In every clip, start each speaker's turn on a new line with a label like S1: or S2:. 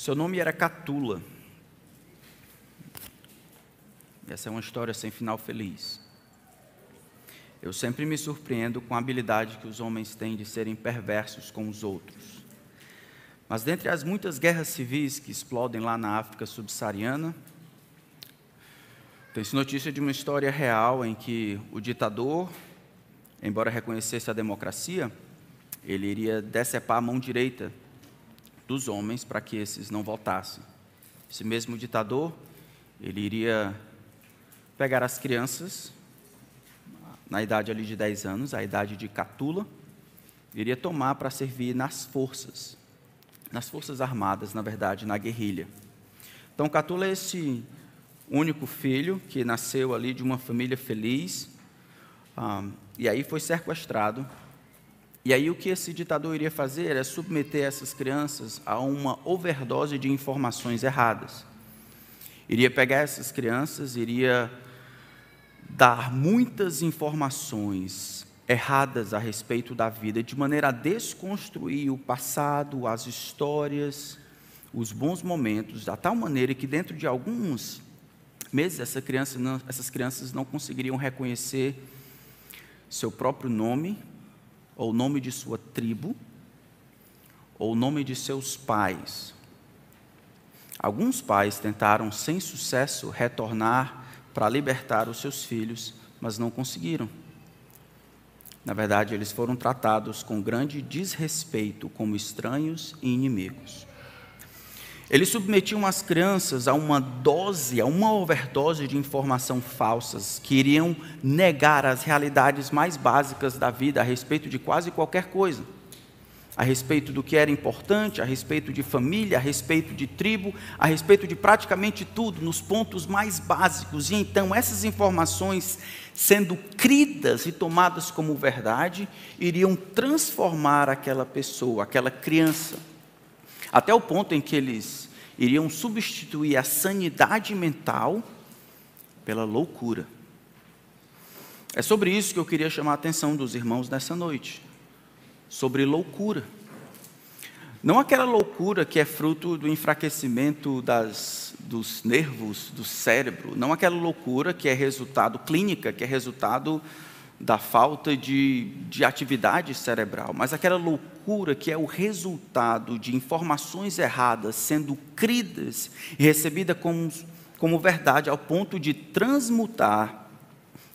S1: Seu nome era Catula. Essa é uma história sem final feliz. Eu sempre me surpreendo com a habilidade que os homens têm de serem perversos com os outros. Mas dentre as muitas guerras civis que explodem lá na África subsaariana, tem-se notícia de uma história real em que o ditador, embora reconhecesse a democracia, ele iria decepar a mão direita dos homens para que esses não votassem. Esse mesmo ditador, ele iria pegar as crianças, na idade ali de 10 anos, a idade de catula, iria tomar para servir nas forças, nas forças armadas, na verdade, na guerrilha. Então, Catula é esse único filho que nasceu ali de uma família feliz, um, e aí foi sequestrado e aí o que esse ditador iria fazer é submeter essas crianças a uma overdose de informações erradas. Iria pegar essas crianças, iria dar muitas informações erradas a respeito da vida, de maneira a desconstruir o passado, as histórias, os bons momentos, da tal maneira que dentro de alguns meses essa criança não, essas crianças não conseguiriam reconhecer seu próprio nome, ou o nome de sua tribo, ou o nome de seus pais. Alguns pais tentaram, sem sucesso, retornar para libertar os seus filhos, mas não conseguiram. Na verdade, eles foram tratados com grande desrespeito como estranhos e inimigos. Eles submetiam as crianças a uma dose, a uma overdose de informação falsas, que iriam negar as realidades mais básicas da vida a respeito de quase qualquer coisa. A respeito do que era importante, a respeito de família, a respeito de tribo, a respeito de praticamente tudo, nos pontos mais básicos. E então, essas informações, sendo cridas e tomadas como verdade, iriam transformar aquela pessoa, aquela criança, até o ponto em que eles iriam substituir a sanidade mental pela loucura. É sobre isso que eu queria chamar a atenção dos irmãos nessa noite. Sobre loucura. Não aquela loucura que é fruto do enfraquecimento das, dos nervos do cérebro, não aquela loucura que é resultado clínica, que é resultado da falta de, de atividade cerebral, mas aquela loucura que é o resultado de informações erradas sendo cridas e recebidas como, como verdade, ao ponto de transmutar,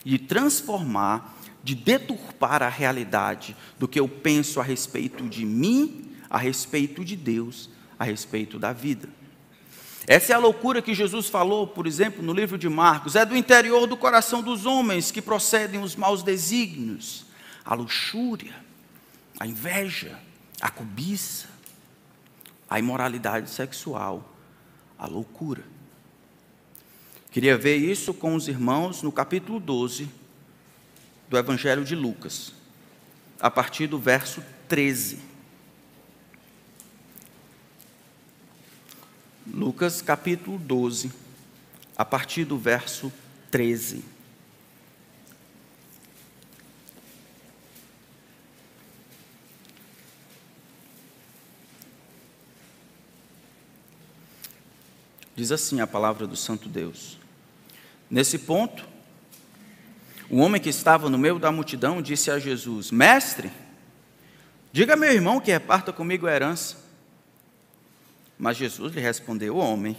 S1: de transformar, de deturpar a realidade do que eu penso a respeito de mim, a respeito de Deus, a respeito da vida. Essa é a loucura que Jesus falou, por exemplo, no livro de Marcos. É do interior do coração dos homens que procedem os maus desígnios, a luxúria, a inveja, a cobiça, a imoralidade sexual, a loucura. Queria ver isso com os irmãos no capítulo 12 do Evangelho de Lucas, a partir do verso 13. Lucas capítulo 12, a partir do verso 13. Diz assim a palavra do Santo Deus. Nesse ponto, o homem que estava no meio da multidão disse a Jesus: Mestre, diga a meu irmão que reparta comigo a herança. Mas Jesus lhe respondeu: Homem,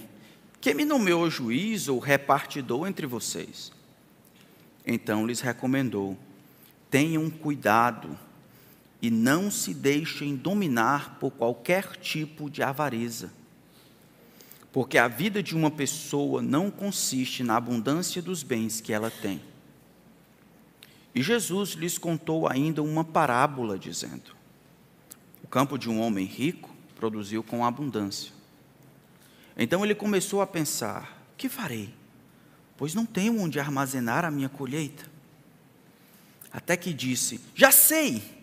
S1: quem me nomeou juiz ou repartidor entre vocês? Então lhes recomendou: Tenham cuidado e não se deixem dominar por qualquer tipo de avareza. Porque a vida de uma pessoa não consiste na abundância dos bens que ela tem. E Jesus lhes contou ainda uma parábola, dizendo: O campo de um homem rico produziu com abundância. Então ele começou a pensar: que farei? Pois não tenho onde armazenar a minha colheita. Até que disse: Já sei!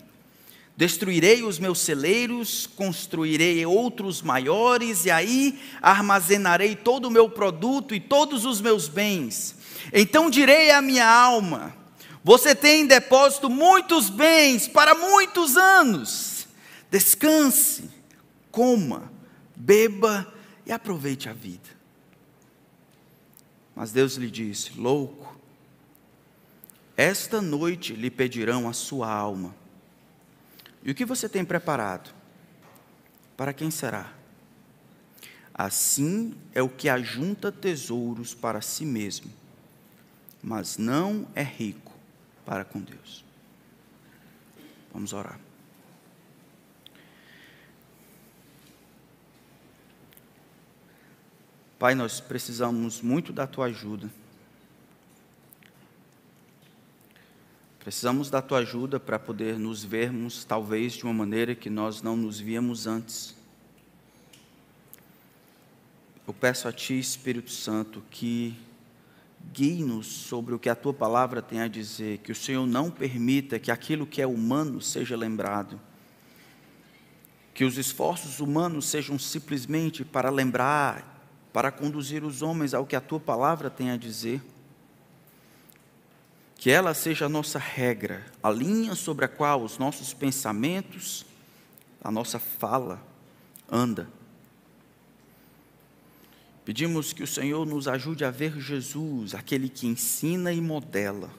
S1: Destruirei os meus celeiros, construirei outros maiores, e aí armazenarei todo o meu produto e todos os meus bens. Então direi à minha alma: Você tem em depósito muitos bens para muitos anos. Descanse coma, beba e aproveite a vida. Mas Deus lhe disse: Louco, esta noite lhe pedirão a sua alma. E o que você tem preparado? Para quem será? Assim é o que ajunta tesouros para si mesmo, mas não é rico para com Deus. Vamos orar. Pai, nós precisamos muito da tua ajuda. Precisamos da tua ajuda para poder nos vermos, talvez de uma maneira que nós não nos víamos antes. Eu peço a Ti, Espírito Santo, que guie-nos sobre o que a Tua palavra tem a dizer, que o Senhor não permita que aquilo que é humano seja lembrado, que os esforços humanos sejam simplesmente para lembrar para conduzir os homens ao que a tua palavra tem a dizer. Que ela seja a nossa regra, a linha sobre a qual os nossos pensamentos, a nossa fala anda. Pedimos que o Senhor nos ajude a ver Jesus, aquele que ensina e modela.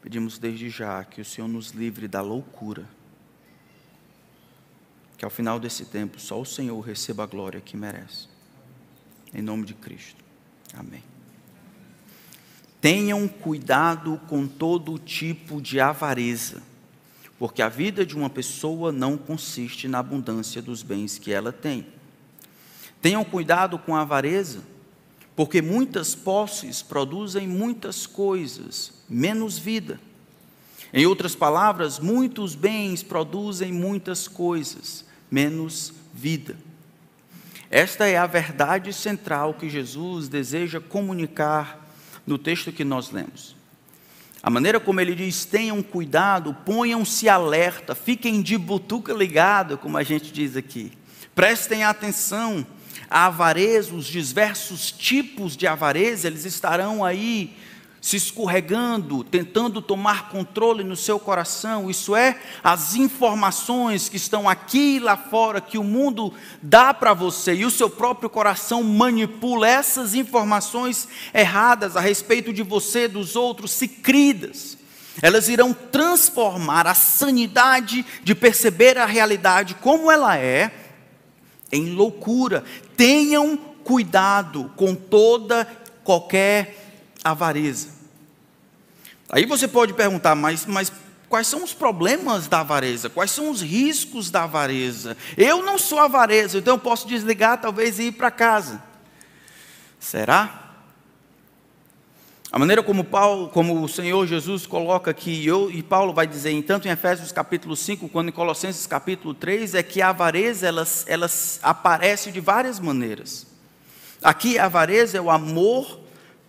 S1: Pedimos desde já que o Senhor nos livre da loucura. Que ao final desse tempo só o Senhor receba a glória que merece. Em nome de Cristo. Amém. Tenham cuidado com todo tipo de avareza, porque a vida de uma pessoa não consiste na abundância dos bens que ela tem. Tenham cuidado com a avareza, porque muitas posses produzem muitas coisas, menos vida. Em outras palavras, muitos bens produzem muitas coisas, menos vida. Esta é a verdade central que Jesus deseja comunicar no texto que nós lemos. A maneira como ele diz: tenham cuidado, ponham-se alerta, fiquem de butuca ligado, como a gente diz aqui. Prestem atenção. A avareza, os diversos tipos de avareza, eles estarão aí se escorregando, tentando tomar controle no seu coração, isso é, as informações que estão aqui e lá fora, que o mundo dá para você e o seu próprio coração manipula essas informações erradas a respeito de você, dos outros, se cridas. Elas irão transformar a sanidade de perceber a realidade como ela é em loucura. Tenham cuidado com toda qualquer avareza. Aí você pode perguntar, mas, mas quais são os problemas da avareza? Quais são os riscos da avareza? Eu não sou avareza, então eu posso desligar talvez e ir para casa. Será? A maneira como, Paulo, como o Senhor Jesus coloca aqui, eu, e Paulo vai dizer, tanto em Efésios capítulo 5, quanto em Colossenses capítulo 3, é que a avareza ela, ela aparece de várias maneiras. Aqui a avareza é o amor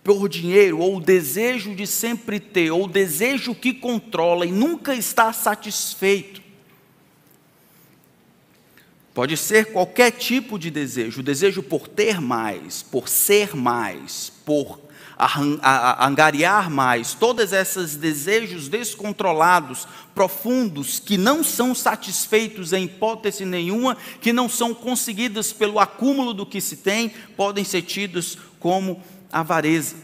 S1: por dinheiro, ou o desejo de sempre ter, ou o desejo que controla e nunca está satisfeito. Pode ser qualquer tipo de desejo, o desejo por ter mais, por ser mais, por angariar mais, todos esses desejos descontrolados, profundos, que não são satisfeitos em hipótese nenhuma, que não são conseguidos pelo acúmulo do que se tem, podem ser tidos como avareza.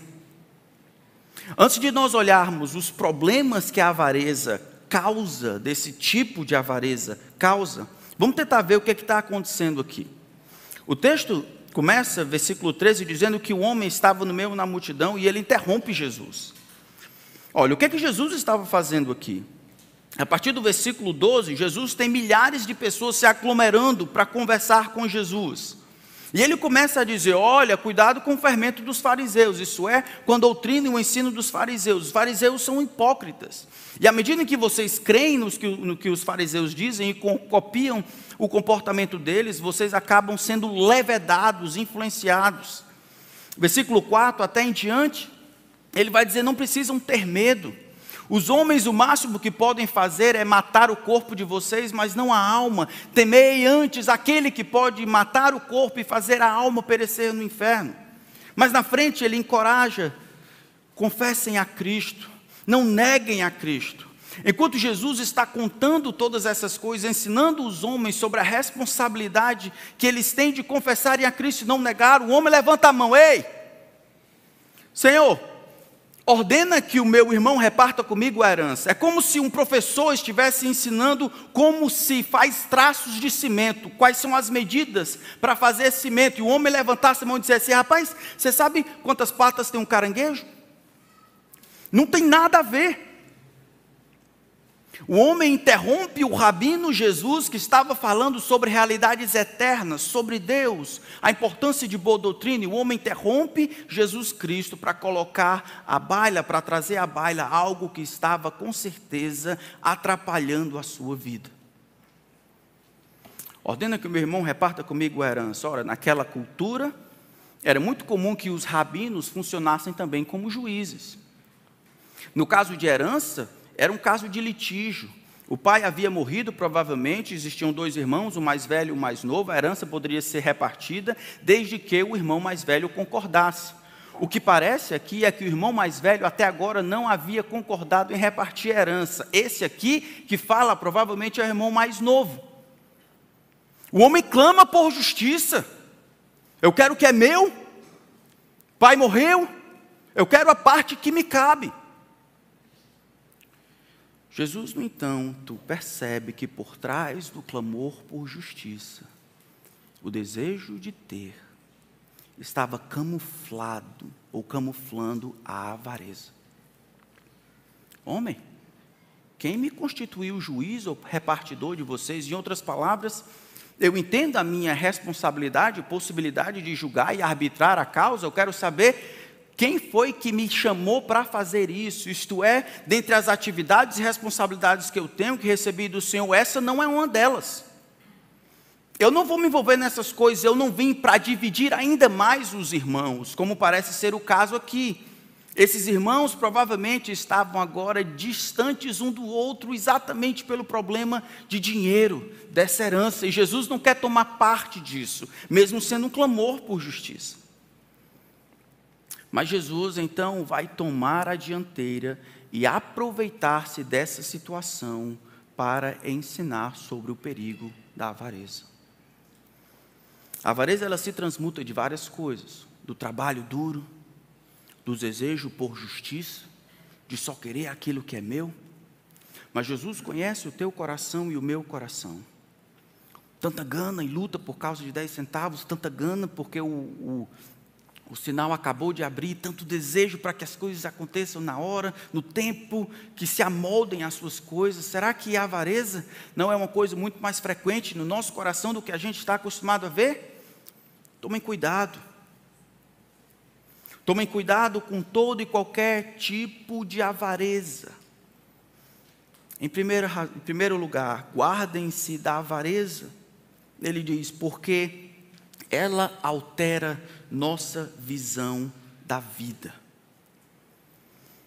S1: Antes de nós olharmos os problemas que a avareza causa, desse tipo de avareza causa, vamos tentar ver o que é está acontecendo aqui. O texto começa, versículo 13, dizendo que o homem estava no meio da multidão e ele interrompe Jesus. Olha, o que é que Jesus estava fazendo aqui? A partir do versículo 12, Jesus tem milhares de pessoas se aglomerando para conversar com Jesus. E ele começa a dizer: olha, cuidado com o fermento dos fariseus, isso é, com a doutrina e o ensino dos fariseus. Os fariseus são hipócritas. E à medida que vocês creem no que, no que os fariseus dizem e copiam o comportamento deles, vocês acabam sendo levedados, influenciados. Versículo 4 até em diante, ele vai dizer: não precisam ter medo. Os homens, o máximo que podem fazer é matar o corpo de vocês, mas não a alma. Temei antes aquele que pode matar o corpo e fazer a alma perecer no inferno. Mas na frente ele encoraja: confessem a Cristo, não neguem a Cristo. Enquanto Jesus está contando todas essas coisas, ensinando os homens sobre a responsabilidade que eles têm de confessarem a Cristo e não negar, o homem levanta a mão: Ei, Senhor, ordena que o meu irmão reparta comigo a herança. É como se um professor estivesse ensinando como se faz traços de cimento, quais são as medidas para fazer cimento. E o homem levantasse a mão e dissesse: Rapaz, você sabe quantas patas tem um caranguejo? Não tem nada a ver. O homem interrompe o rabino Jesus, que estava falando sobre realidades eternas, sobre Deus, a importância de boa doutrina, e o homem interrompe Jesus Cristo para colocar a baila, para trazer à baila algo que estava com certeza atrapalhando a sua vida. Ordena que o meu irmão reparta comigo a herança. Ora, naquela cultura, era muito comum que os rabinos funcionassem também como juízes. No caso de herança, era um caso de litígio. O pai havia morrido, provavelmente, existiam dois irmãos, o mais velho e o mais novo, a herança poderia ser repartida, desde que o irmão mais velho concordasse. O que parece aqui é que o irmão mais velho até agora não havia concordado em repartir a herança. Esse aqui, que fala, provavelmente é o irmão mais novo. O homem clama por justiça. Eu quero o que é meu. Pai morreu. Eu quero a parte que me cabe. Jesus, no entanto, percebe que por trás do clamor por justiça, o desejo de ter estava camuflado ou camuflando a avareza. Homem, quem me constituiu juiz ou repartidor de vocês? Em outras palavras, eu entendo a minha responsabilidade, possibilidade de julgar e arbitrar a causa, eu quero saber quem foi que me chamou para fazer isso? Isto é, dentre as atividades e responsabilidades que eu tenho que receber do Senhor, essa não é uma delas. Eu não vou me envolver nessas coisas, eu não vim para dividir ainda mais os irmãos, como parece ser o caso aqui. Esses irmãos provavelmente estavam agora distantes um do outro, exatamente pelo problema de dinheiro, dessa herança, e Jesus não quer tomar parte disso, mesmo sendo um clamor por justiça. Mas Jesus então vai tomar a dianteira e aproveitar-se dessa situação para ensinar sobre o perigo da avareza. A avareza ela se transmuta de várias coisas, do trabalho duro, do desejo por justiça, de só querer aquilo que é meu. Mas Jesus conhece o teu coração e o meu coração. Tanta gana e luta por causa de 10 centavos, tanta gana porque o, o, o sinal acabou de abrir, tanto desejo para que as coisas aconteçam na hora, no tempo, que se amoldem as suas coisas. Será que a avareza não é uma coisa muito mais frequente no nosso coração do que a gente está acostumado a ver? Tomem cuidado. Tomem cuidado com todo e qualquer tipo de avareza. Em primeiro, em primeiro lugar, guardem-se da avareza. Ele diz, porque ela altera nossa visão da vida.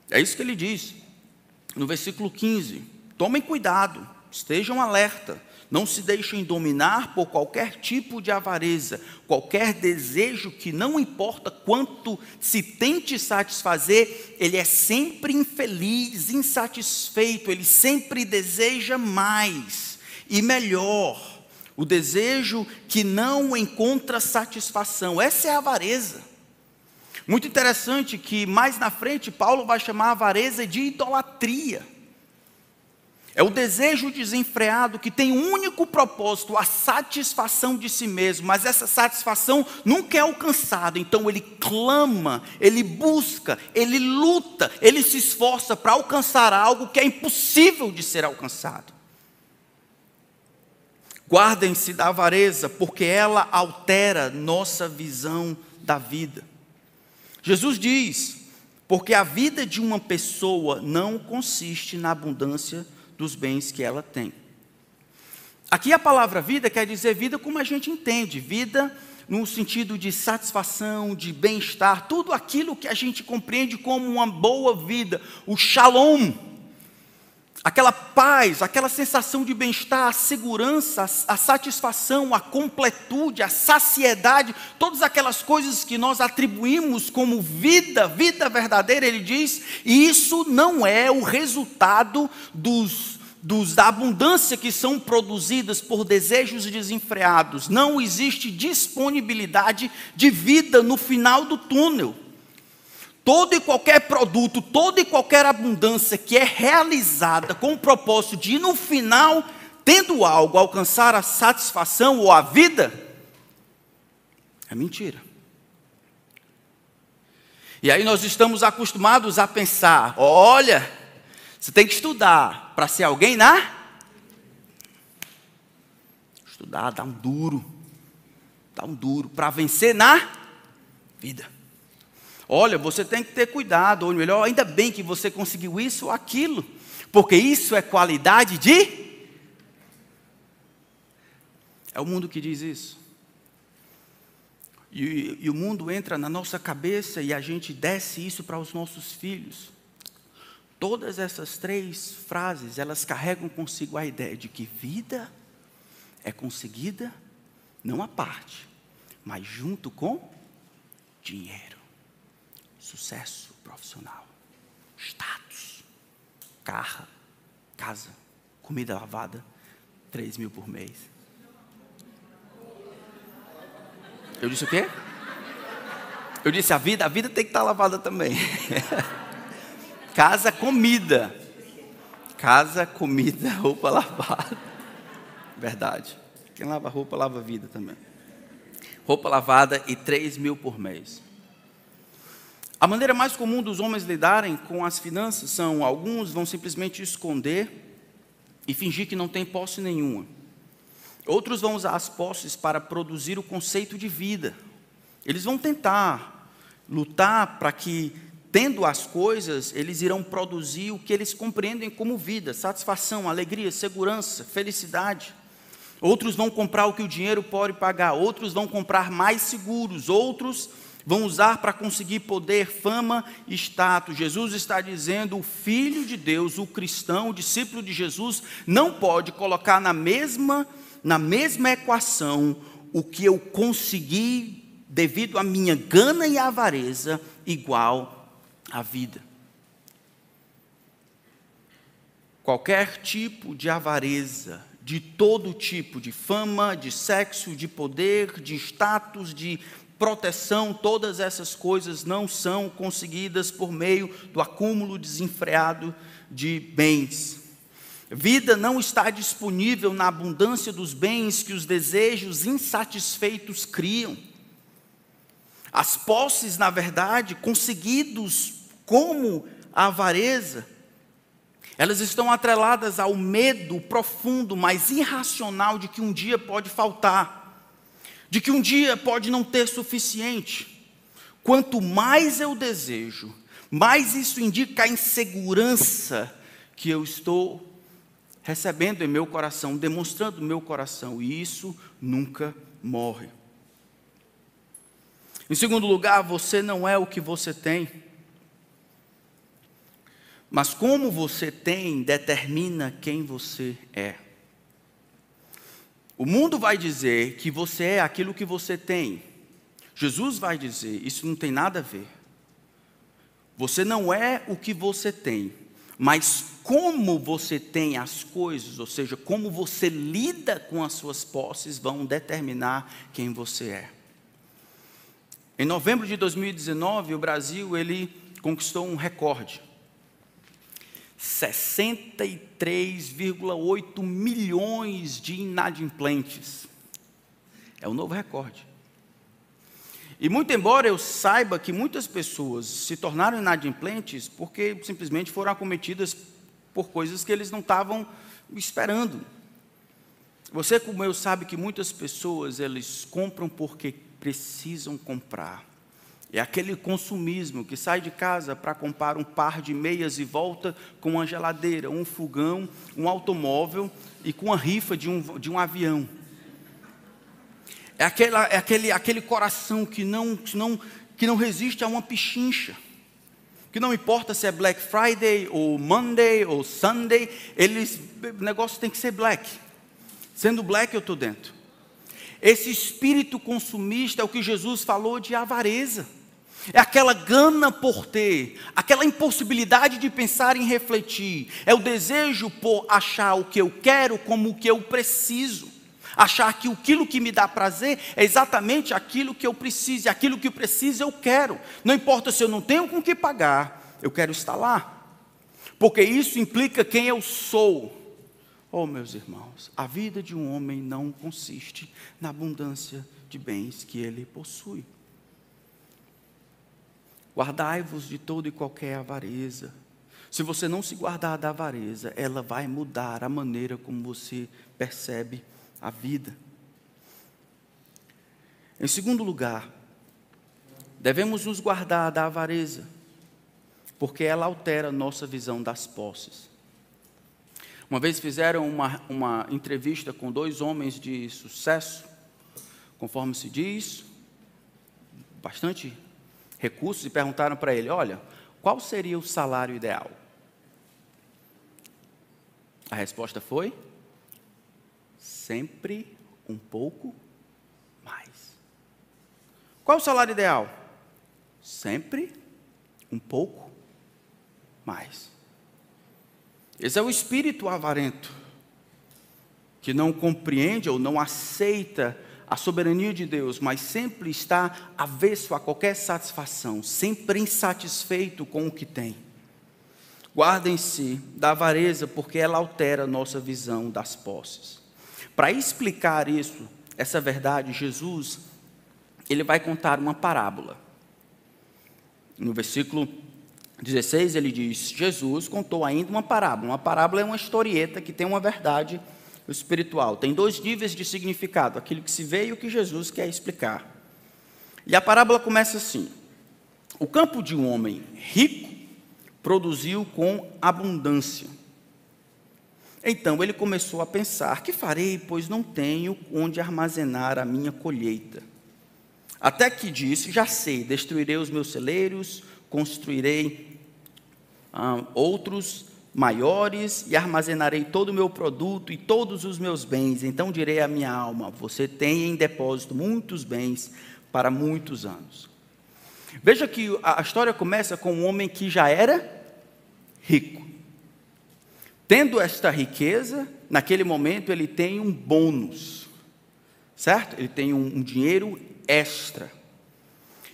S1: É isso que ele diz no versículo 15: tomem cuidado, estejam alerta, não se deixem dominar por qualquer tipo de avareza, qualquer desejo que não importa quanto se tente satisfazer, ele é sempre infeliz, insatisfeito, ele sempre deseja mais e melhor o desejo que não encontra satisfação. Essa é a avareza. Muito interessante que mais na frente Paulo vai chamar a avareza de idolatria. É o desejo desenfreado que tem um único propósito, a satisfação de si mesmo, mas essa satisfação nunca é alcançada, então ele clama, ele busca, ele luta, ele se esforça para alcançar algo que é impossível de ser alcançado. Guardem-se da avareza, porque ela altera nossa visão da vida. Jesus diz: porque a vida de uma pessoa não consiste na abundância dos bens que ela tem. Aqui a palavra vida quer dizer vida como a gente entende, vida no sentido de satisfação, de bem-estar, tudo aquilo que a gente compreende como uma boa vida, o shalom aquela paz, aquela sensação de bem-estar, a segurança, a, satisfação, a completude, a saciedade, todas aquelas coisas que nós atribuímos como vida, vida verdadeira, ele diz, e isso não é o resultado dos, dos, da abundância que são produzidas por desejos desenfreados. Não existe disponibilidade de vida no final do túnel. Todo e qualquer produto, toda e qualquer abundância que é realizada com o propósito de, no final, tendo algo, alcançar a satisfação ou a vida, é mentira. E aí nós estamos acostumados a pensar: olha, você tem que estudar para ser alguém na. Estudar, dá um duro. Dá um duro. Para vencer na vida. Olha, você tem que ter cuidado, ou melhor, ainda bem que você conseguiu isso ou aquilo, porque isso é qualidade de. É o mundo que diz isso. E, e, o mundo entra na nossa cabeça e a gente desce isso para os nossos filhos. Todas essas três frases, elas carregam consigo a ideia de que vida é conseguida não à parte, mas junto com dinheiro sucesso profissional, status, carro, casa, comida lavada, 3 mil por mês. Eu disse o quê? Eu disse a vida, a vida tem que estar lavada também. casa, comida. Casa, comida, roupa lavada. Verdade. Quem lava roupa, lava vida também. Roupa lavada e 3 mil por mês. A maneira mais comum dos homens lidarem com as finanças são: alguns vão simplesmente esconder e fingir que não tem posse nenhuma. Outros vão usar as posses para produzir o conceito de vida. Eles vão tentar lutar para que, tendo as coisas, eles irão produzir o que eles compreendem como vida: satisfação, alegria, segurança, felicidade. Outros vão comprar o que o dinheiro pode pagar, outros vão comprar mais seguros, outros vão usar para conseguir poder, fama e status. Jesus está dizendo: o filho de Deus, o cristão, o discípulo de Jesus, não pode colocar na mesma, na mesma equação o que eu consegui devido à minha gana e avareza, igual à vida. Qualquer tipo de avareza, de todo tipo, de fama, de sexo, de poder, de status, de proteção, todas essas coisas não são conseguidas por meio do acúmulo desenfreado de bens. Vida não está disponível na abundância dos bens que os desejos insatisfeitos criam. As posses, na verdade, conseguidos como a avareza, elas estão atreladas ao medo profundo, mas irracional de que um dia pode faltar de que um dia pode não ter suficiente. Quanto mais eu desejo, mais isso indica a insegurança que eu estou recebendo em meu coração, demonstrando no meu coração, e isso nunca morre. Em segundo lugar, você não é o que você tem. Mas como você tem determina quem você é. O mundo vai dizer que você é aquilo que você tem. Jesus vai dizer: isso não tem nada a ver. Você não é o que você tem, mas como você tem as coisas, ou seja, como você lida com as suas posses, vão determinar quem você é. Em novembro de 2019, o Brasil ele conquistou um recorde. 63,8 milhões de inadimplentes. É o novo recorde. E muito embora eu saiba que muitas pessoas se tornaram inadimplentes porque simplesmente foram acometidas por coisas que eles não estavam esperando. Você como eu sabe que muitas pessoas eles compram porque precisam comprar. É aquele consumismo que sai de casa para comprar um par de meias e volta com uma geladeira, um fogão, um automóvel e com a rifa de um, de um avião. É, aquela, é aquele, aquele coração que não, que, não, que não resiste a uma pichincha. Que não importa se é Black Friday ou Monday ou Sunday, eles, o negócio tem que ser black. Sendo black, eu estou dentro. Esse espírito consumista é o que Jesus falou de avareza. É aquela gana por ter, aquela impossibilidade de pensar em refletir, é o desejo por achar o que eu quero como o que eu preciso achar que aquilo que me dá prazer é exatamente aquilo que eu preciso, e aquilo que eu preciso eu quero. Não importa se eu não tenho com que pagar, eu quero estar lá. Porque isso implica quem eu sou. Oh, meus irmãos, a vida de um homem não consiste na abundância de bens que ele possui. Guardai-vos de toda e qualquer avareza. Se você não se guardar da avareza, ela vai mudar a maneira como você percebe a vida. Em segundo lugar, devemos nos guardar da avareza, porque ela altera nossa visão das posses. Uma vez fizeram uma, uma entrevista com dois homens de sucesso, conforme se diz, bastante recursos, e perguntaram para ele: olha, qual seria o salário ideal? A resposta foi: sempre um pouco mais. Qual o salário ideal? Sempre um pouco mais. Esse é o espírito avarento, que não compreende ou não aceita a soberania de Deus, mas sempre está avesso a qualquer satisfação, sempre insatisfeito com o que tem. Guardem-se da avareza, porque ela altera a nossa visão das posses. Para explicar isso, essa verdade, Jesus, ele vai contar uma parábola. No versículo 16 ele diz: Jesus contou ainda uma parábola. Uma parábola é uma historieta que tem uma verdade espiritual. Tem dois níveis de significado: aquilo que se vê e o que Jesus quer explicar. E a parábola começa assim: O campo de um homem rico produziu com abundância. Então ele começou a pensar: que farei, pois não tenho onde armazenar a minha colheita? Até que disse: já sei, destruirei os meus celeiros, construirei ah, outros maiores e armazenarei todo o meu produto e todos os meus bens. Então direi à minha alma: você tem em depósito muitos bens para muitos anos. Veja que a história começa com um homem que já era rico. Tendo esta riqueza, naquele momento ele tem um bônus, certo? Ele tem um, um dinheiro extra.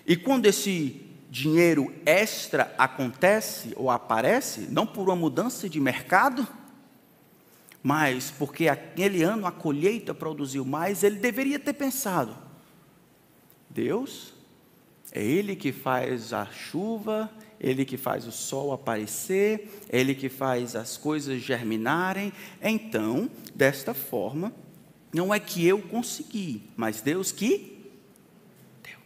S1: E quando esse dinheiro extra acontece ou aparece, não por uma mudança de mercado, mas porque aquele ano a colheita produziu mais, ele deveria ter pensado: Deus, é Ele que faz a chuva, ele que faz o sol aparecer, Ele que faz as coisas germinarem. Então, desta forma, não é que eu consegui, mas Deus que deu.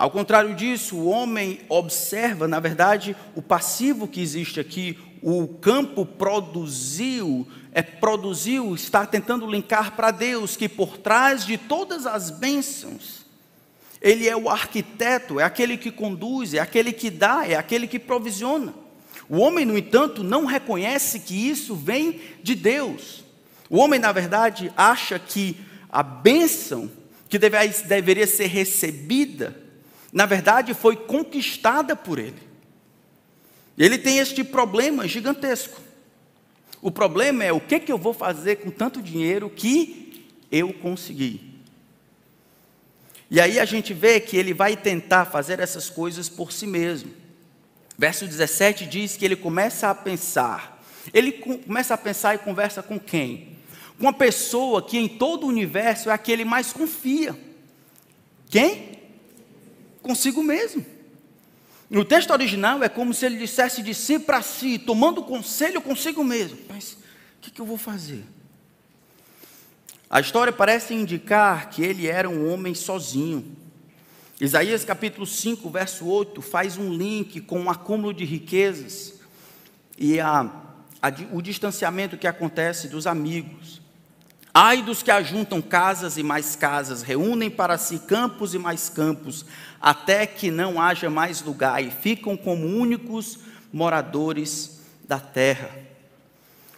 S1: Ao contrário disso, o homem observa, na verdade, o passivo que existe aqui, o campo produziu, é produziu, está tentando linkar para Deus que por trás de todas as bênçãos ele é o arquiteto, é aquele que conduz, é aquele que dá, é aquele que provisiona. O homem, no entanto, não reconhece que isso vem de Deus. O homem, na verdade, acha que a bênção que deve, deveria ser recebida, na verdade, foi conquistada por ele. Ele tem este problema gigantesco. O problema é o que, que eu vou fazer com tanto dinheiro que eu consegui. E aí a gente vê que ele vai tentar fazer essas coisas por si mesmo. Verso 17 diz que ele começa a pensar. Ele começa a pensar e conversa com quem? Com uma pessoa que em todo o universo é a que ele mais confia. Quem? Consigo mesmo. No texto original é como se ele dissesse de si para si, tomando conselho consigo mesmo. Mas o que, que eu vou fazer? A história parece indicar que ele era um homem sozinho. Isaías capítulo 5, verso 8, faz um link com o acúmulo de riquezas e a, a, o distanciamento que acontece dos amigos. Ai dos que ajuntam casas e mais casas, reúnem para si campos e mais campos, até que não haja mais lugar e ficam como únicos moradores da terra.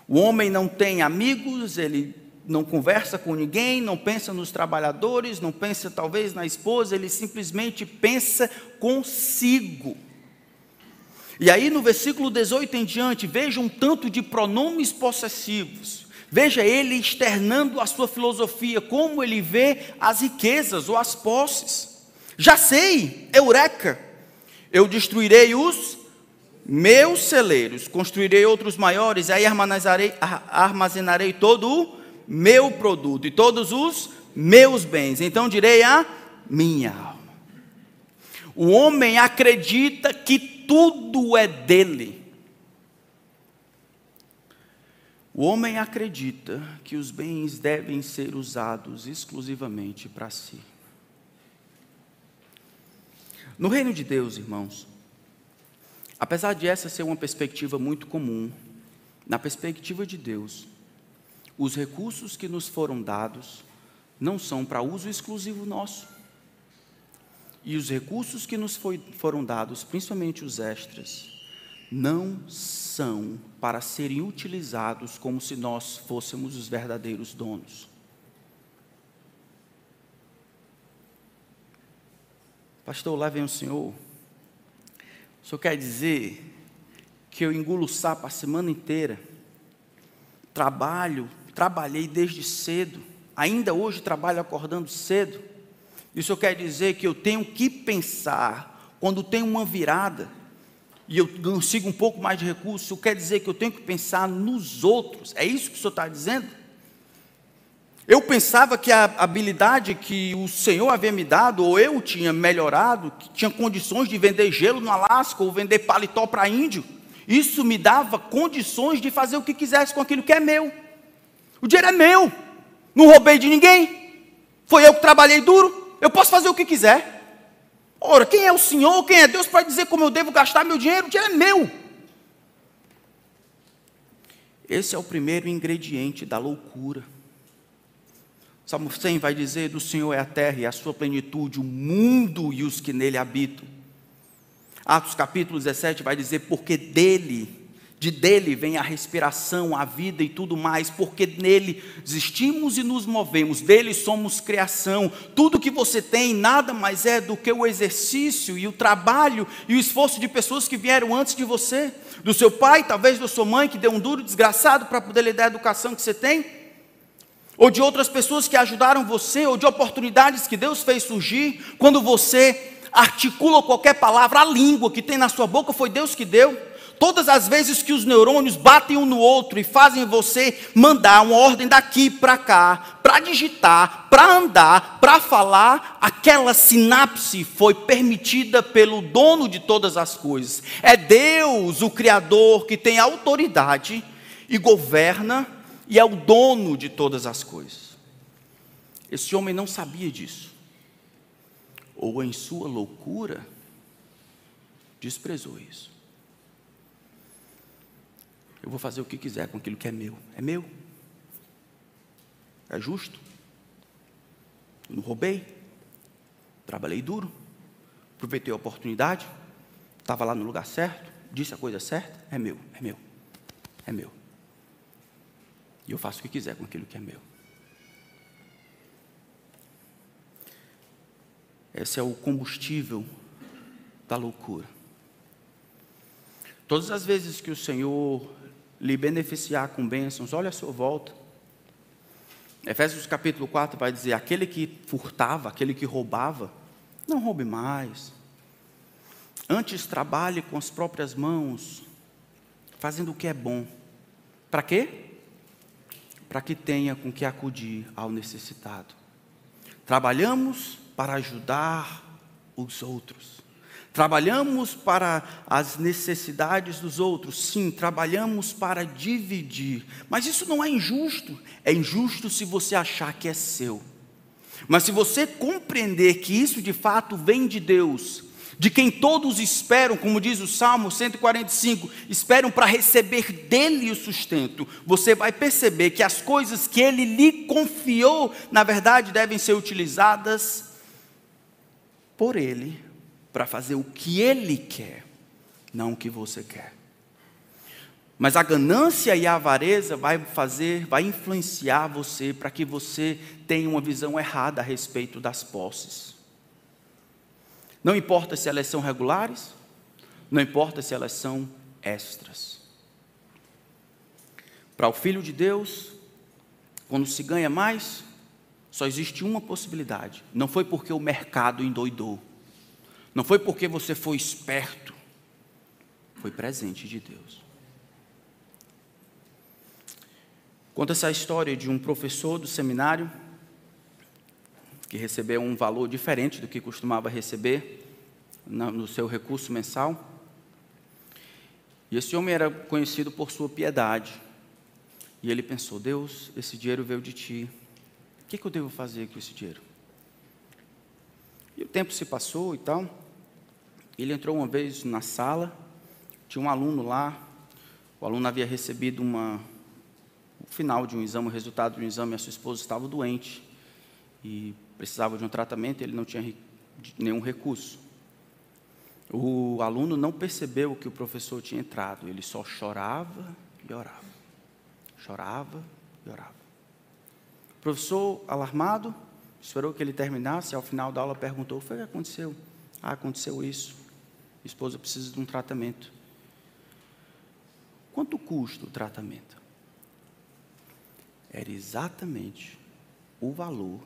S1: O homem não tem amigos, ele não conversa com ninguém, não pensa nos trabalhadores, não pensa talvez na esposa, ele simplesmente pensa consigo. E aí no versículo 18 em diante, veja um tanto de pronomes possessivos. Veja ele externando a sua filosofia, como ele vê as riquezas ou as posses. Já sei, eureka, eu destruirei os meus celeiros, construirei outros maiores, aí armazenarei, armazenarei todo o meu produto e todos os meus bens. Então direi a minha alma. O homem acredita que tudo é dele. O homem acredita que os bens devem ser usados exclusivamente para si. No reino de Deus, irmãos, apesar de essa ser uma perspectiva muito comum, na perspectiva de Deus, os recursos que nos foram dados não são para uso exclusivo nosso. E os recursos que nos foi, foram dados, principalmente os extras, não são para serem utilizados como se nós fôssemos os verdadeiros donos. Pastor, lá vem o senhor. O senhor quer dizer que eu engulo sapo a semana inteira, trabalho, trabalhei desde cedo, ainda hoje trabalho acordando cedo. Isso quer dizer que eu tenho que pensar, quando tem uma virada, e eu consigo um pouco mais de recurso, quer dizer que eu tenho que pensar nos outros. É isso que o senhor está dizendo? Eu pensava que a habilidade que o Senhor havia me dado, ou eu tinha melhorado, que tinha condições de vender gelo no Alasca, ou vender paletó para índio, isso me dava condições de fazer o que quisesse com aquilo que é meu. O dinheiro é meu. Não roubei de ninguém. Foi eu que trabalhei duro. Eu posso fazer o que quiser. Ora, quem é o Senhor, quem é Deus para dizer como eu devo gastar meu dinheiro? O dinheiro é meu. Esse é o primeiro ingrediente da loucura. Salmo 100 vai dizer: Do Senhor é a terra e a sua plenitude, o mundo e os que nele habitam. Atos capítulo 17 vai dizer: Porque dele de dele vem a respiração, a vida e tudo mais, porque nele existimos e nos movemos, dele somos criação. Tudo que você tem nada mais é do que o exercício e o trabalho e o esforço de pessoas que vieram antes de você, do seu pai, talvez da sua mãe, que deu um duro desgraçado para poder lhe dar a educação que você tem, ou de outras pessoas que ajudaram você, ou de oportunidades que Deus fez surgir, quando você articula qualquer palavra, a língua que tem na sua boca foi Deus que deu. Todas as vezes que os neurônios batem um no outro e fazem você mandar uma ordem daqui para cá, para digitar, para andar, para falar, aquela sinapse foi permitida pelo dono de todas as coisas. É Deus, o Criador, que tem autoridade e governa e é o dono de todas as coisas. Esse homem não sabia disso. Ou em sua loucura, desprezou isso. Eu vou fazer o que quiser com aquilo que é meu. É meu. É justo. Eu não roubei. Trabalhei duro. Aproveitei a oportunidade. Estava lá no lugar certo. Disse a coisa certa. É meu. É meu. É meu. E eu faço o que quiser com aquilo que é meu. Esse é o combustível da loucura. Todas as vezes que o Senhor lhe beneficiar com bênçãos, olha a sua volta. Efésios capítulo 4 vai dizer: aquele que furtava, aquele que roubava, não roube mais. Antes trabalhe com as próprias mãos, fazendo o que é bom. Para quê? Para que tenha com que acudir ao necessitado. Trabalhamos para ajudar os outros. Trabalhamos para as necessidades dos outros, sim, trabalhamos para dividir, mas isso não é injusto. É injusto se você achar que é seu. Mas se você compreender que isso de fato vem de Deus, de quem todos esperam, como diz o Salmo 145, esperam para receber dele o sustento, você vai perceber que as coisas que ele lhe confiou, na verdade, devem ser utilizadas por ele para fazer o que ele quer, não o que você quer. Mas a ganância e a avareza vai fazer, vai influenciar você para que você tenha uma visão errada a respeito das posses. Não importa se elas são regulares, não importa se elas são extras. Para o filho de Deus, quando se ganha mais, só existe uma possibilidade. Não foi porque o mercado endoidou. Não foi porque você foi esperto. Foi presente de Deus. Conta essa história de um professor do seminário que recebeu um valor diferente do que costumava receber no seu recurso mensal. E esse homem era conhecido por sua piedade. E ele pensou: Deus, esse dinheiro veio de ti. O que, eu devo fazer com esse dinheiro? E o tempo se passou e tal. Ele entrou uma vez na sala, tinha um aluno lá. O aluno havia recebido uma, o final de um exame, o resultado de um exame, a sua esposa estava doente. E precisava de um tratamento, ele não tinha nenhum recurso. O aluno não percebeu que o professor tinha entrado, ele só chorava e orava. Chorava e orava. O professor, alarmado, esperou que ele terminasse, e ao final da aula perguntou: O que que aconteceu? Ah, aconteceu isso. Esposa precisa de um tratamento. Quanto custa o tratamento? Era exatamente o valor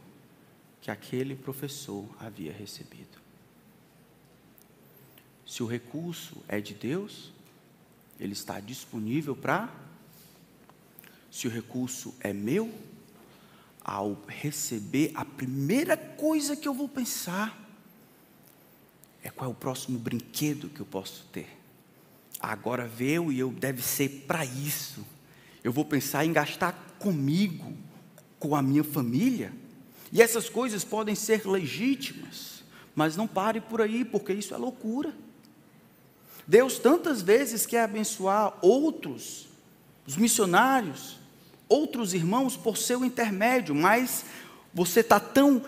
S1: que aquele professor havia recebido. Se o recurso é de Deus, ele está disponível para. Se o recurso é meu, ao receber, a primeira coisa que eu vou pensar é qual é o próximo brinquedo que eu posso ter. Agora veio e eu deve ser para isso. Eu vou pensar em gastar comigo, com a minha família. E essas coisas podem ser legítimas, mas não pare por aí, porque isso é loucura. Deus tantas vezes quer abençoar outros, os missionários, outros irmãos por seu intermédio, mas você está tão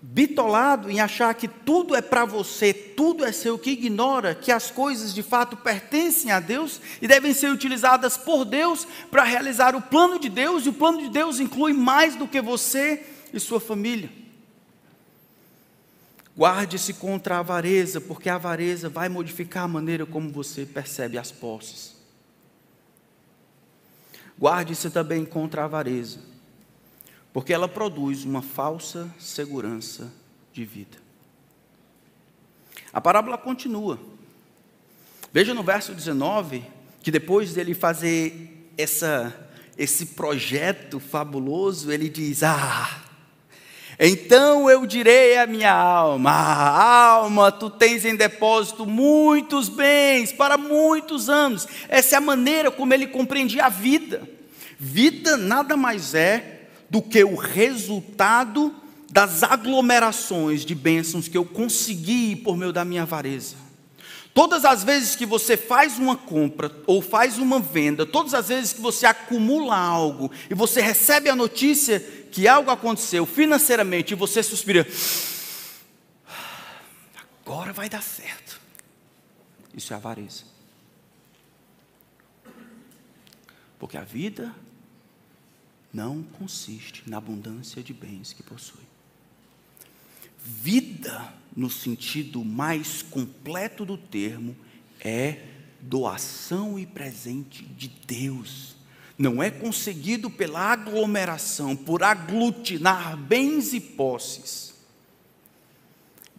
S1: bitolado em achar que tudo é para você, tudo é seu, que ignora que as coisas de fato pertencem a Deus e devem ser utilizadas por Deus para realizar o plano de Deus, e o plano de Deus inclui mais do que você e sua família. Guarde-se contra a avareza, porque a avareza vai modificar a maneira como você percebe as posses. Guarde-se também contra a avareza porque ela produz uma falsa segurança de vida. A parábola continua. Veja no verso 19 que depois dele fazer essa, esse projeto fabuloso, ele diz: Ah, então eu direi à minha alma: ah, Alma, tu tens em depósito muitos bens para muitos anos. Essa é a maneira como ele compreendia a vida. Vida nada mais é do que o resultado das aglomerações de bênçãos que eu consegui por meio da minha avareza. Todas as vezes que você faz uma compra ou faz uma venda, todas as vezes que você acumula algo e você recebe a notícia que algo aconteceu financeiramente e você suspira, agora vai dar certo. Isso é avareza. Porque a vida não consiste na abundância de bens que possui. Vida, no sentido mais completo do termo, é doação e presente de Deus. Não é conseguido pela aglomeração, por aglutinar bens e posses.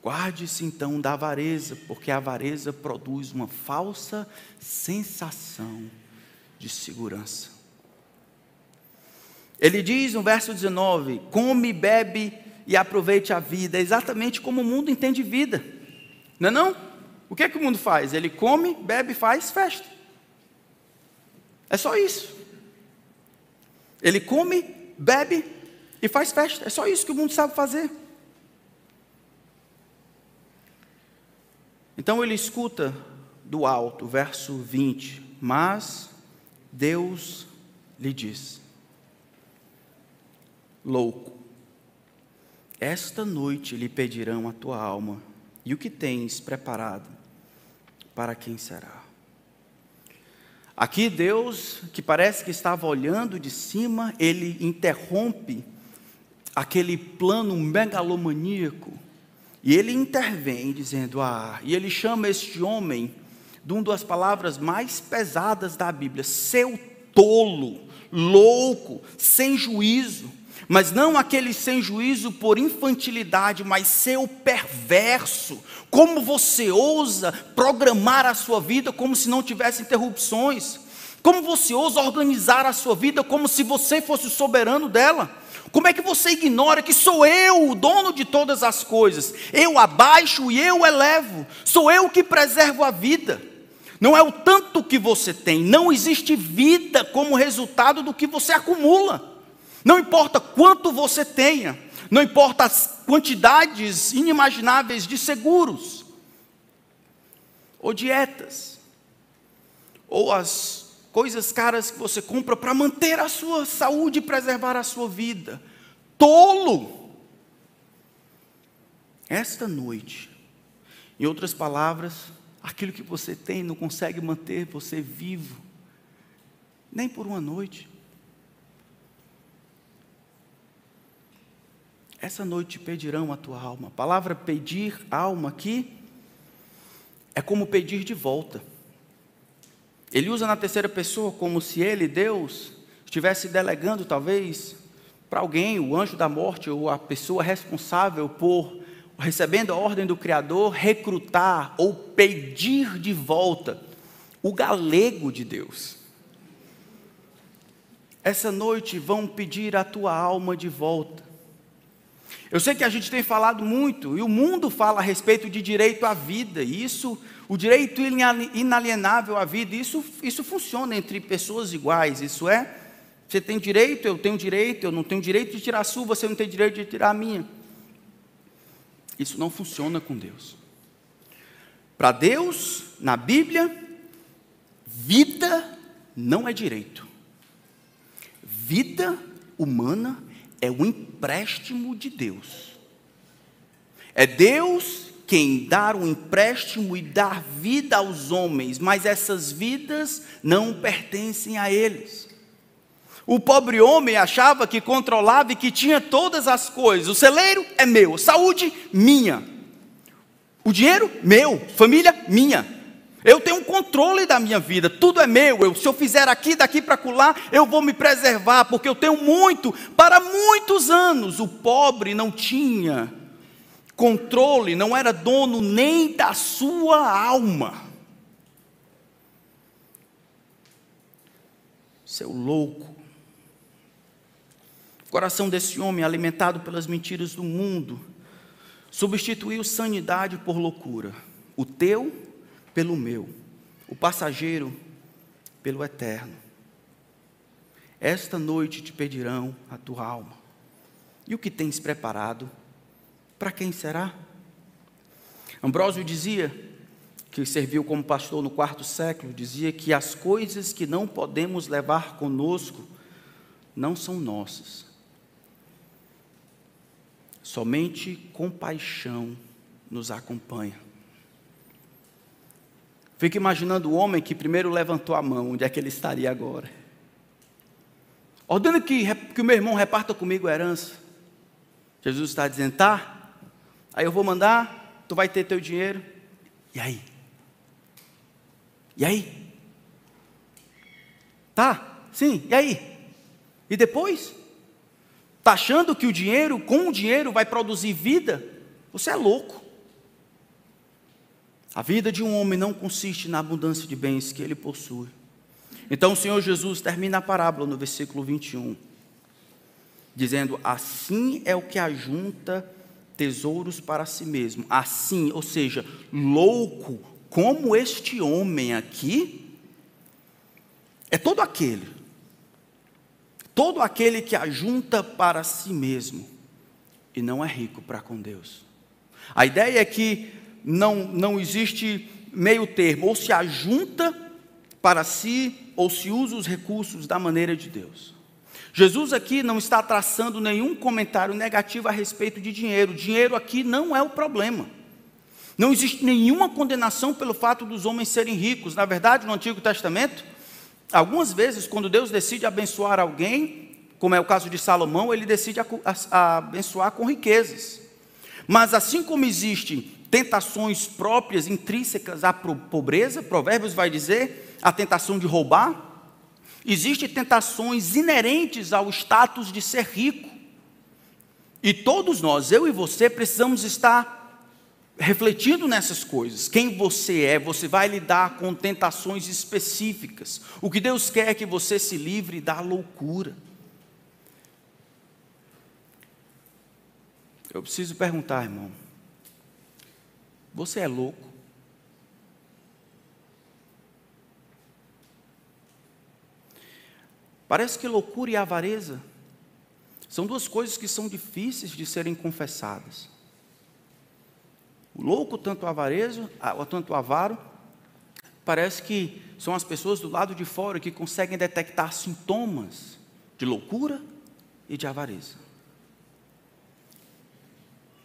S1: Guarde-se então da avareza, porque a avareza produz uma falsa sensação de segurança. Ele diz no verso 19: come, bebe e aproveite a vida, exatamente como o mundo entende vida. Não é não? O que é que o mundo faz? Ele come, bebe, faz festa. É só isso. Ele come, bebe e faz festa. É só isso que o mundo sabe fazer. Então ele escuta do alto, verso 20: Mas Deus lhe diz: Louco, esta noite lhe pedirão a tua alma, e o que tens preparado, para quem será? Aqui Deus, que parece que estava olhando de cima, ele interrompe aquele plano megalomaníaco e ele intervém dizendo: Ah, e ele chama este homem de uma das palavras mais pesadas da Bíblia, seu tolo, louco, sem juízo. Mas não aquele sem juízo por infantilidade, mas seu perverso. Como você ousa programar a sua vida como se não tivesse interrupções? Como você ousa organizar a sua vida como se você fosse o soberano dela? Como é que você ignora que sou eu o dono de todas as coisas? Eu abaixo e eu elevo. Sou eu que preservo a vida. Não é o tanto que você tem, não existe vida como resultado do que você acumula. Não importa quanto você tenha, não importa as quantidades inimagináveis de seguros, ou dietas, ou as coisas caras que você compra para manter a sua saúde e preservar a sua vida. Tolo! Esta noite, em outras palavras, aquilo que você tem não consegue manter você vivo, nem por uma noite. Essa noite pedirão a tua alma. A palavra pedir alma aqui é como pedir de volta. Ele usa na terceira pessoa como se ele, Deus, estivesse delegando talvez para alguém, o anjo da morte ou a pessoa responsável por recebendo a ordem do Criador, recrutar ou pedir de volta o galego de Deus. Essa noite vão pedir a tua alma de volta. Eu sei que a gente tem falado muito, e o mundo fala a respeito de direito à vida, e isso, o direito inalienável à vida, isso, isso funciona entre pessoas iguais, isso é, você tem direito, eu tenho direito, eu não tenho direito de tirar a sua, você não tem direito de tirar a minha. Isso não funciona com Deus. Para Deus, na Bíblia, vida não é direito. Vida humana é um empréstimo de Deus. É Deus quem dá o um empréstimo e dar vida aos homens, mas essas vidas não pertencem a eles. O pobre homem achava que controlava e que tinha todas as coisas. O celeiro é meu, saúde minha. O dinheiro meu, família minha. Eu tenho um controle da minha vida, tudo é meu. Eu, se eu fizer aqui, daqui para colar, eu vou me preservar, porque eu tenho muito para muitos anos. O pobre não tinha controle, não era dono nem da sua alma. Seu louco. O coração desse homem, alimentado pelas mentiras do mundo, substituiu sanidade por loucura. O teu pelo meu, o passageiro pelo eterno. Esta noite te pedirão a tua alma. E o que tens preparado? Para quem será? Ambrósio dizia, que serviu como pastor no quarto século, dizia que as coisas que não podemos levar conosco não são nossas. Somente compaixão nos acompanha. Fico imaginando o homem que primeiro levantou a mão, onde é que ele estaria agora? Ordena que, que o meu irmão reparta comigo a herança. Jesus está dizendo, tá? Aí eu vou mandar, tu vai ter teu dinheiro. E aí? E aí? Tá? Sim, e aí? E depois? Está achando que o dinheiro, com o dinheiro, vai produzir vida? Você é louco. A vida de um homem não consiste na abundância de bens que ele possui. Então o Senhor Jesus termina a parábola no versículo 21, dizendo: Assim é o que ajunta tesouros para si mesmo. Assim, ou seja, louco como este homem aqui, é todo aquele, todo aquele que ajunta para si mesmo e não é rico para com Deus. A ideia é que não, não existe meio termo, ou se ajunta para si, ou se usa os recursos da maneira de Deus. Jesus aqui não está traçando nenhum comentário negativo a respeito de dinheiro. Dinheiro aqui não é o problema. Não existe nenhuma condenação pelo fato dos homens serem ricos. Na verdade, no Antigo Testamento, algumas vezes, quando Deus decide abençoar alguém, como é o caso de Salomão, ele decide abençoar com riquezas. Mas assim como existem tentações próprias, intrínsecas à pobreza, Provérbios vai dizer, a tentação de roubar, existem tentações inerentes ao status de ser rico. E todos nós, eu e você, precisamos estar refletindo nessas coisas, quem você é, você vai lidar com tentações específicas. O que Deus quer é que você se livre da loucura. Eu preciso perguntar, irmão: você é louco? Parece que loucura e avareza são duas coisas que são difíceis de serem confessadas. O louco, tanto o avarezo, tanto avaro, parece que são as pessoas do lado de fora que conseguem detectar sintomas de loucura e de avareza.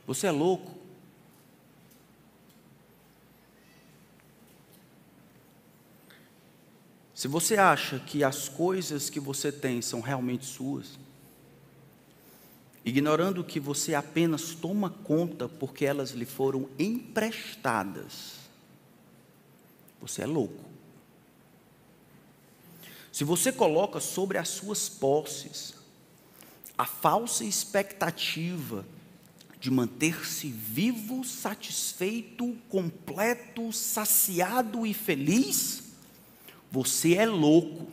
S1: Você é louco. Se você acha que as coisas que você tem são realmente suas, ignorando que você apenas toma conta porque elas lhe foram emprestadas. Você é louco. Se você coloca sobre as suas posses a falsa expectativa de manter-se vivo, satisfeito, completo, saciado e feliz, você é louco.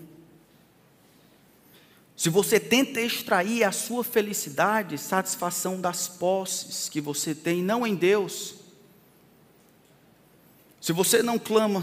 S1: Se você tenta extrair a sua felicidade, satisfação das posses que você tem, não em Deus, se você não clama,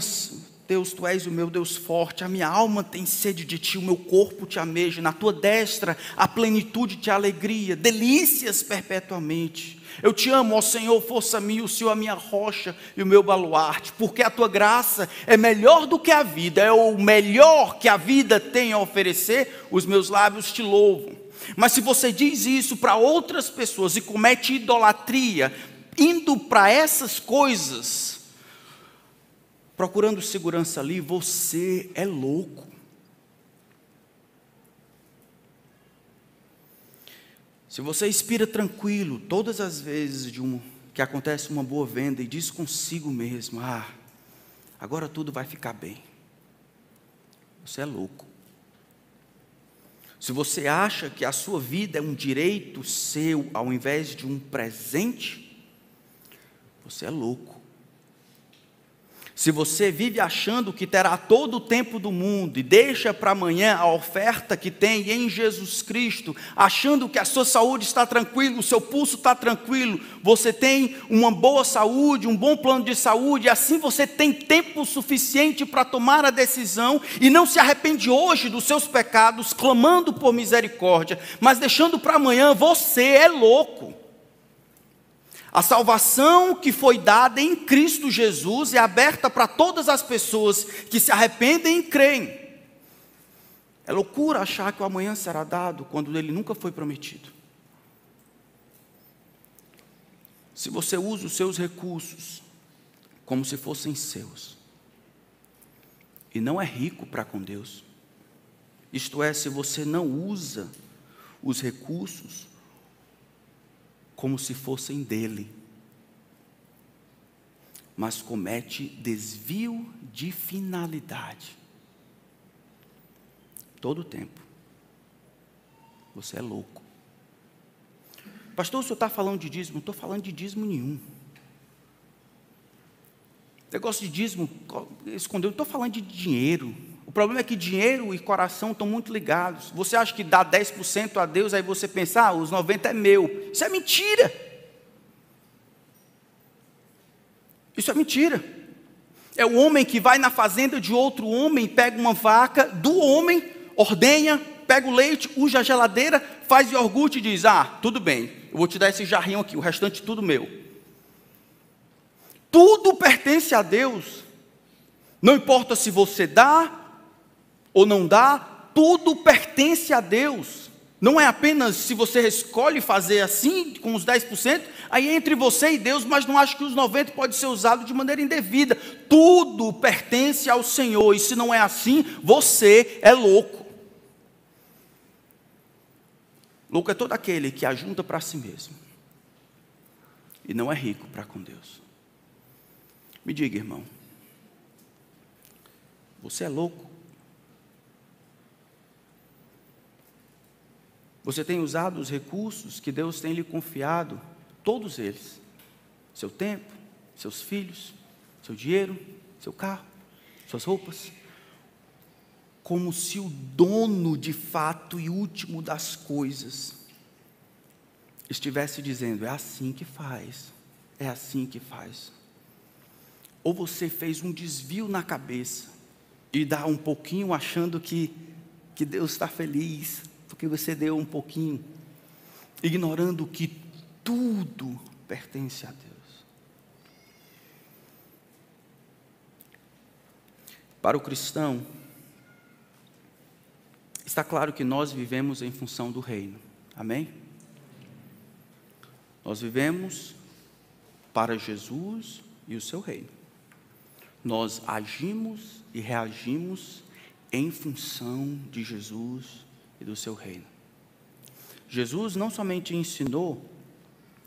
S1: Deus, tu és o meu Deus forte, a minha alma tem sede de ti, o meu corpo te ameja, na tua destra a plenitude de alegria, delícias perpetuamente. Eu te amo, ó Senhor, força minha, o Senhor a minha rocha e o meu baluarte, porque a tua graça é melhor do que a vida, é o melhor que a vida tem a oferecer, os meus lábios te louvam. Mas se você diz isso para outras pessoas e comete idolatria, indo para essas coisas, procurando segurança ali, você é louco. Se você expira tranquilo todas as vezes de um, que acontece uma boa venda e diz consigo mesmo: Ah, agora tudo vai ficar bem. Você é louco. Se você acha que a sua vida é um direito seu ao invés de um presente, você é louco. Se você vive achando que terá todo o tempo do mundo e deixa para amanhã a oferta que tem em Jesus Cristo, achando que a sua saúde está tranquila, o seu pulso está tranquilo, você tem uma boa saúde, um bom plano de saúde, e assim você tem tempo suficiente para tomar a decisão e não se arrepende hoje dos seus pecados, clamando por misericórdia, mas deixando para amanhã, você é louco. A salvação que foi dada em Cristo Jesus é aberta para todas as pessoas que se arrependem e creem. É loucura achar que o amanhã será dado quando ele nunca foi prometido. Se você usa os seus recursos como se fossem seus, e não é rico para com Deus, isto é, se você não usa os recursos como se fossem dele, mas comete desvio de finalidade. Todo o tempo. Você é louco. Pastor, o senhor está falando de dízimo? Não estou falando de dízimo nenhum. Negócio de dízimo, escondeu, não estou falando de dinheiro. O problema é que dinheiro e coração estão muito ligados. Você acha que dá 10% a Deus, aí você pensa, ah, os 90% é meu. Isso é mentira. Isso é mentira. É o homem que vai na fazenda de outro homem, pega uma vaca do homem, ordenha, pega o leite, usa a geladeira, faz iogurte e diz: Ah, tudo bem, eu vou te dar esse jarrinho aqui, o restante tudo meu. Tudo pertence a Deus. Não importa se você dá ou não dá, tudo pertence a Deus. Não é apenas se você escolhe fazer assim, com os 10%, aí é entre você e Deus, mas não acho que os 90% pode ser usado de maneira indevida. Tudo pertence ao Senhor, e se não é assim, você é louco. Louco é todo aquele que ajunta para si mesmo e não é rico para com Deus. Me diga, irmão, você é louco? Você tem usado os recursos que Deus tem lhe confiado, todos eles: seu tempo, seus filhos, seu dinheiro, seu carro, suas roupas, como se o dono de fato e último das coisas estivesse dizendo: é assim que faz, é assim que faz. Ou você fez um desvio na cabeça e dá um pouquinho achando que, que Deus está feliz, porque você deu um pouquinho, ignorando que tudo pertence a Deus. Para o cristão, está claro que nós vivemos em função do reino, amém? Nós vivemos para Jesus e o seu reino. Nós agimos e reagimos em função de Jesus e do seu reino. Jesus não somente ensinou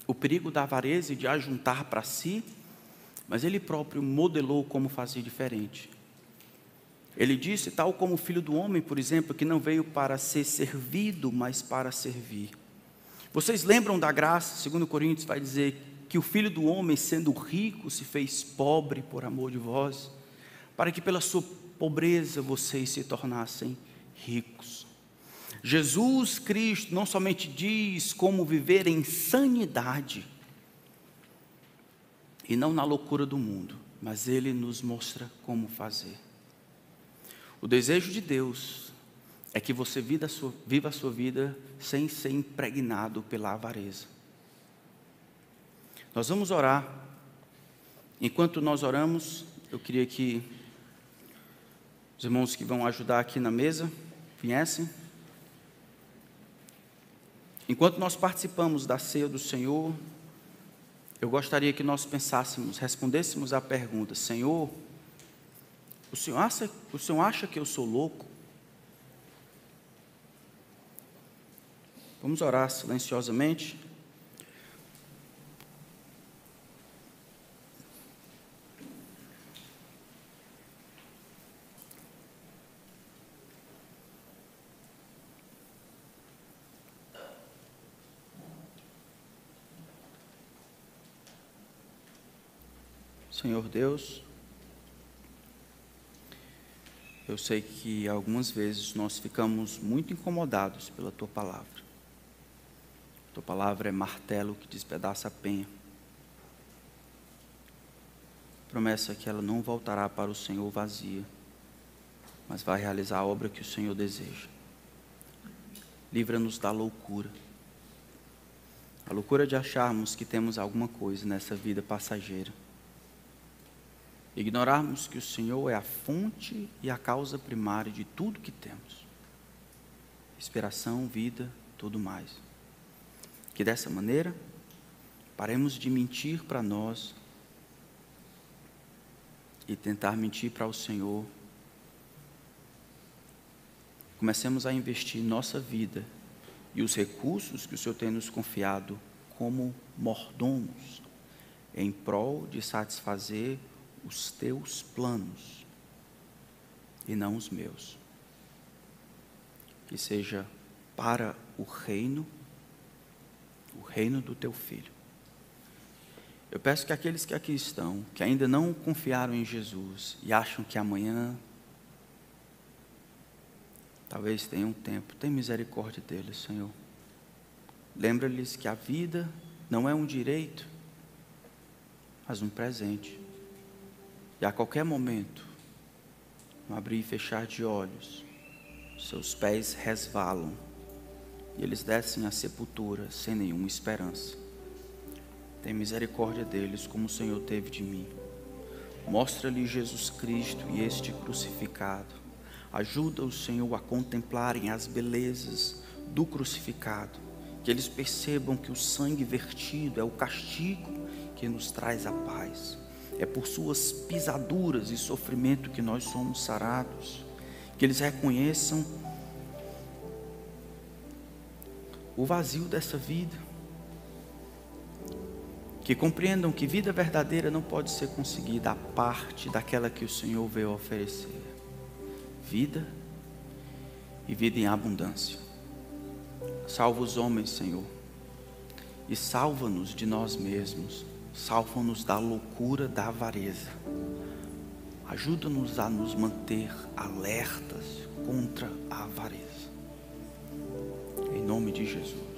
S1: o perigo da avareza e de ajuntar para si, mas ele próprio modelou como fazer diferente. Ele disse, tal como o filho do homem, por exemplo, que não veio para ser servido, mas para servir vocês lembram da graça? Segundo Coríntios vai dizer que o filho do homem, sendo rico, se fez pobre por amor de vós, para que pela sua pobreza vocês se tornassem ricos. Jesus Cristo não somente diz como viver em sanidade, e não na loucura do mundo, mas ele nos mostra como fazer. O desejo de Deus é que você viva a sua, viva a sua vida sem ser impregnado pela avareza. Nós vamos orar. Enquanto nós oramos, eu queria que os irmãos que vão ajudar aqui na mesa viessem. Enquanto nós participamos da ceia do Senhor, eu gostaria que nós pensássemos, respondêssemos à pergunta: Senhor, o Senhor acha, o Senhor acha que eu sou louco? Vamos orar silenciosamente. Senhor Deus, eu sei que algumas vezes nós ficamos muito incomodados pela tua palavra. Tua palavra é martelo que despedaça a penha. Promessa que ela não voltará para o Senhor vazia, mas vai realizar a obra que o Senhor deseja. Livra-nos da loucura. A loucura de acharmos que temos alguma coisa nessa vida passageira. Ignorarmos que o Senhor é a fonte e a causa primária de tudo que temos. Inspiração, vida, tudo mais. Que dessa maneira, paremos de mentir para nós e tentar mentir para o Senhor. Comecemos a investir nossa vida e os recursos que o Senhor tem nos confiado como mordomos em prol de satisfazer os teus planos e não os meus. Que seja para o reino o reino do teu filho. Eu peço que aqueles que aqui estão, que ainda não confiaram em Jesus e acham que amanhã talvez tenham tempo, tem misericórdia deles, Senhor. Lembra-lhes que a vida não é um direito, mas um presente. E a qualquer momento, no abrir e fechar de olhos, seus pés resvalam e eles descem à sepultura sem nenhuma esperança. Tem misericórdia deles, como o Senhor teve de mim. Mostra-lhe Jesus Cristo e este crucificado. Ajuda o Senhor a contemplarem as belezas do crucificado, que eles percebam que o sangue vertido é o castigo que nos traz a paz. É por suas pisaduras e sofrimento que nós somos sarados. Que eles reconheçam o vazio dessa vida. Que compreendam que vida verdadeira não pode ser conseguida a parte daquela que o Senhor veio oferecer. Vida e vida em abundância. Salva os homens, Senhor, e salva-nos de nós mesmos salva-nos da loucura da avareza. Ajuda-nos a nos manter alertas contra a avareza. Em nome de Jesus.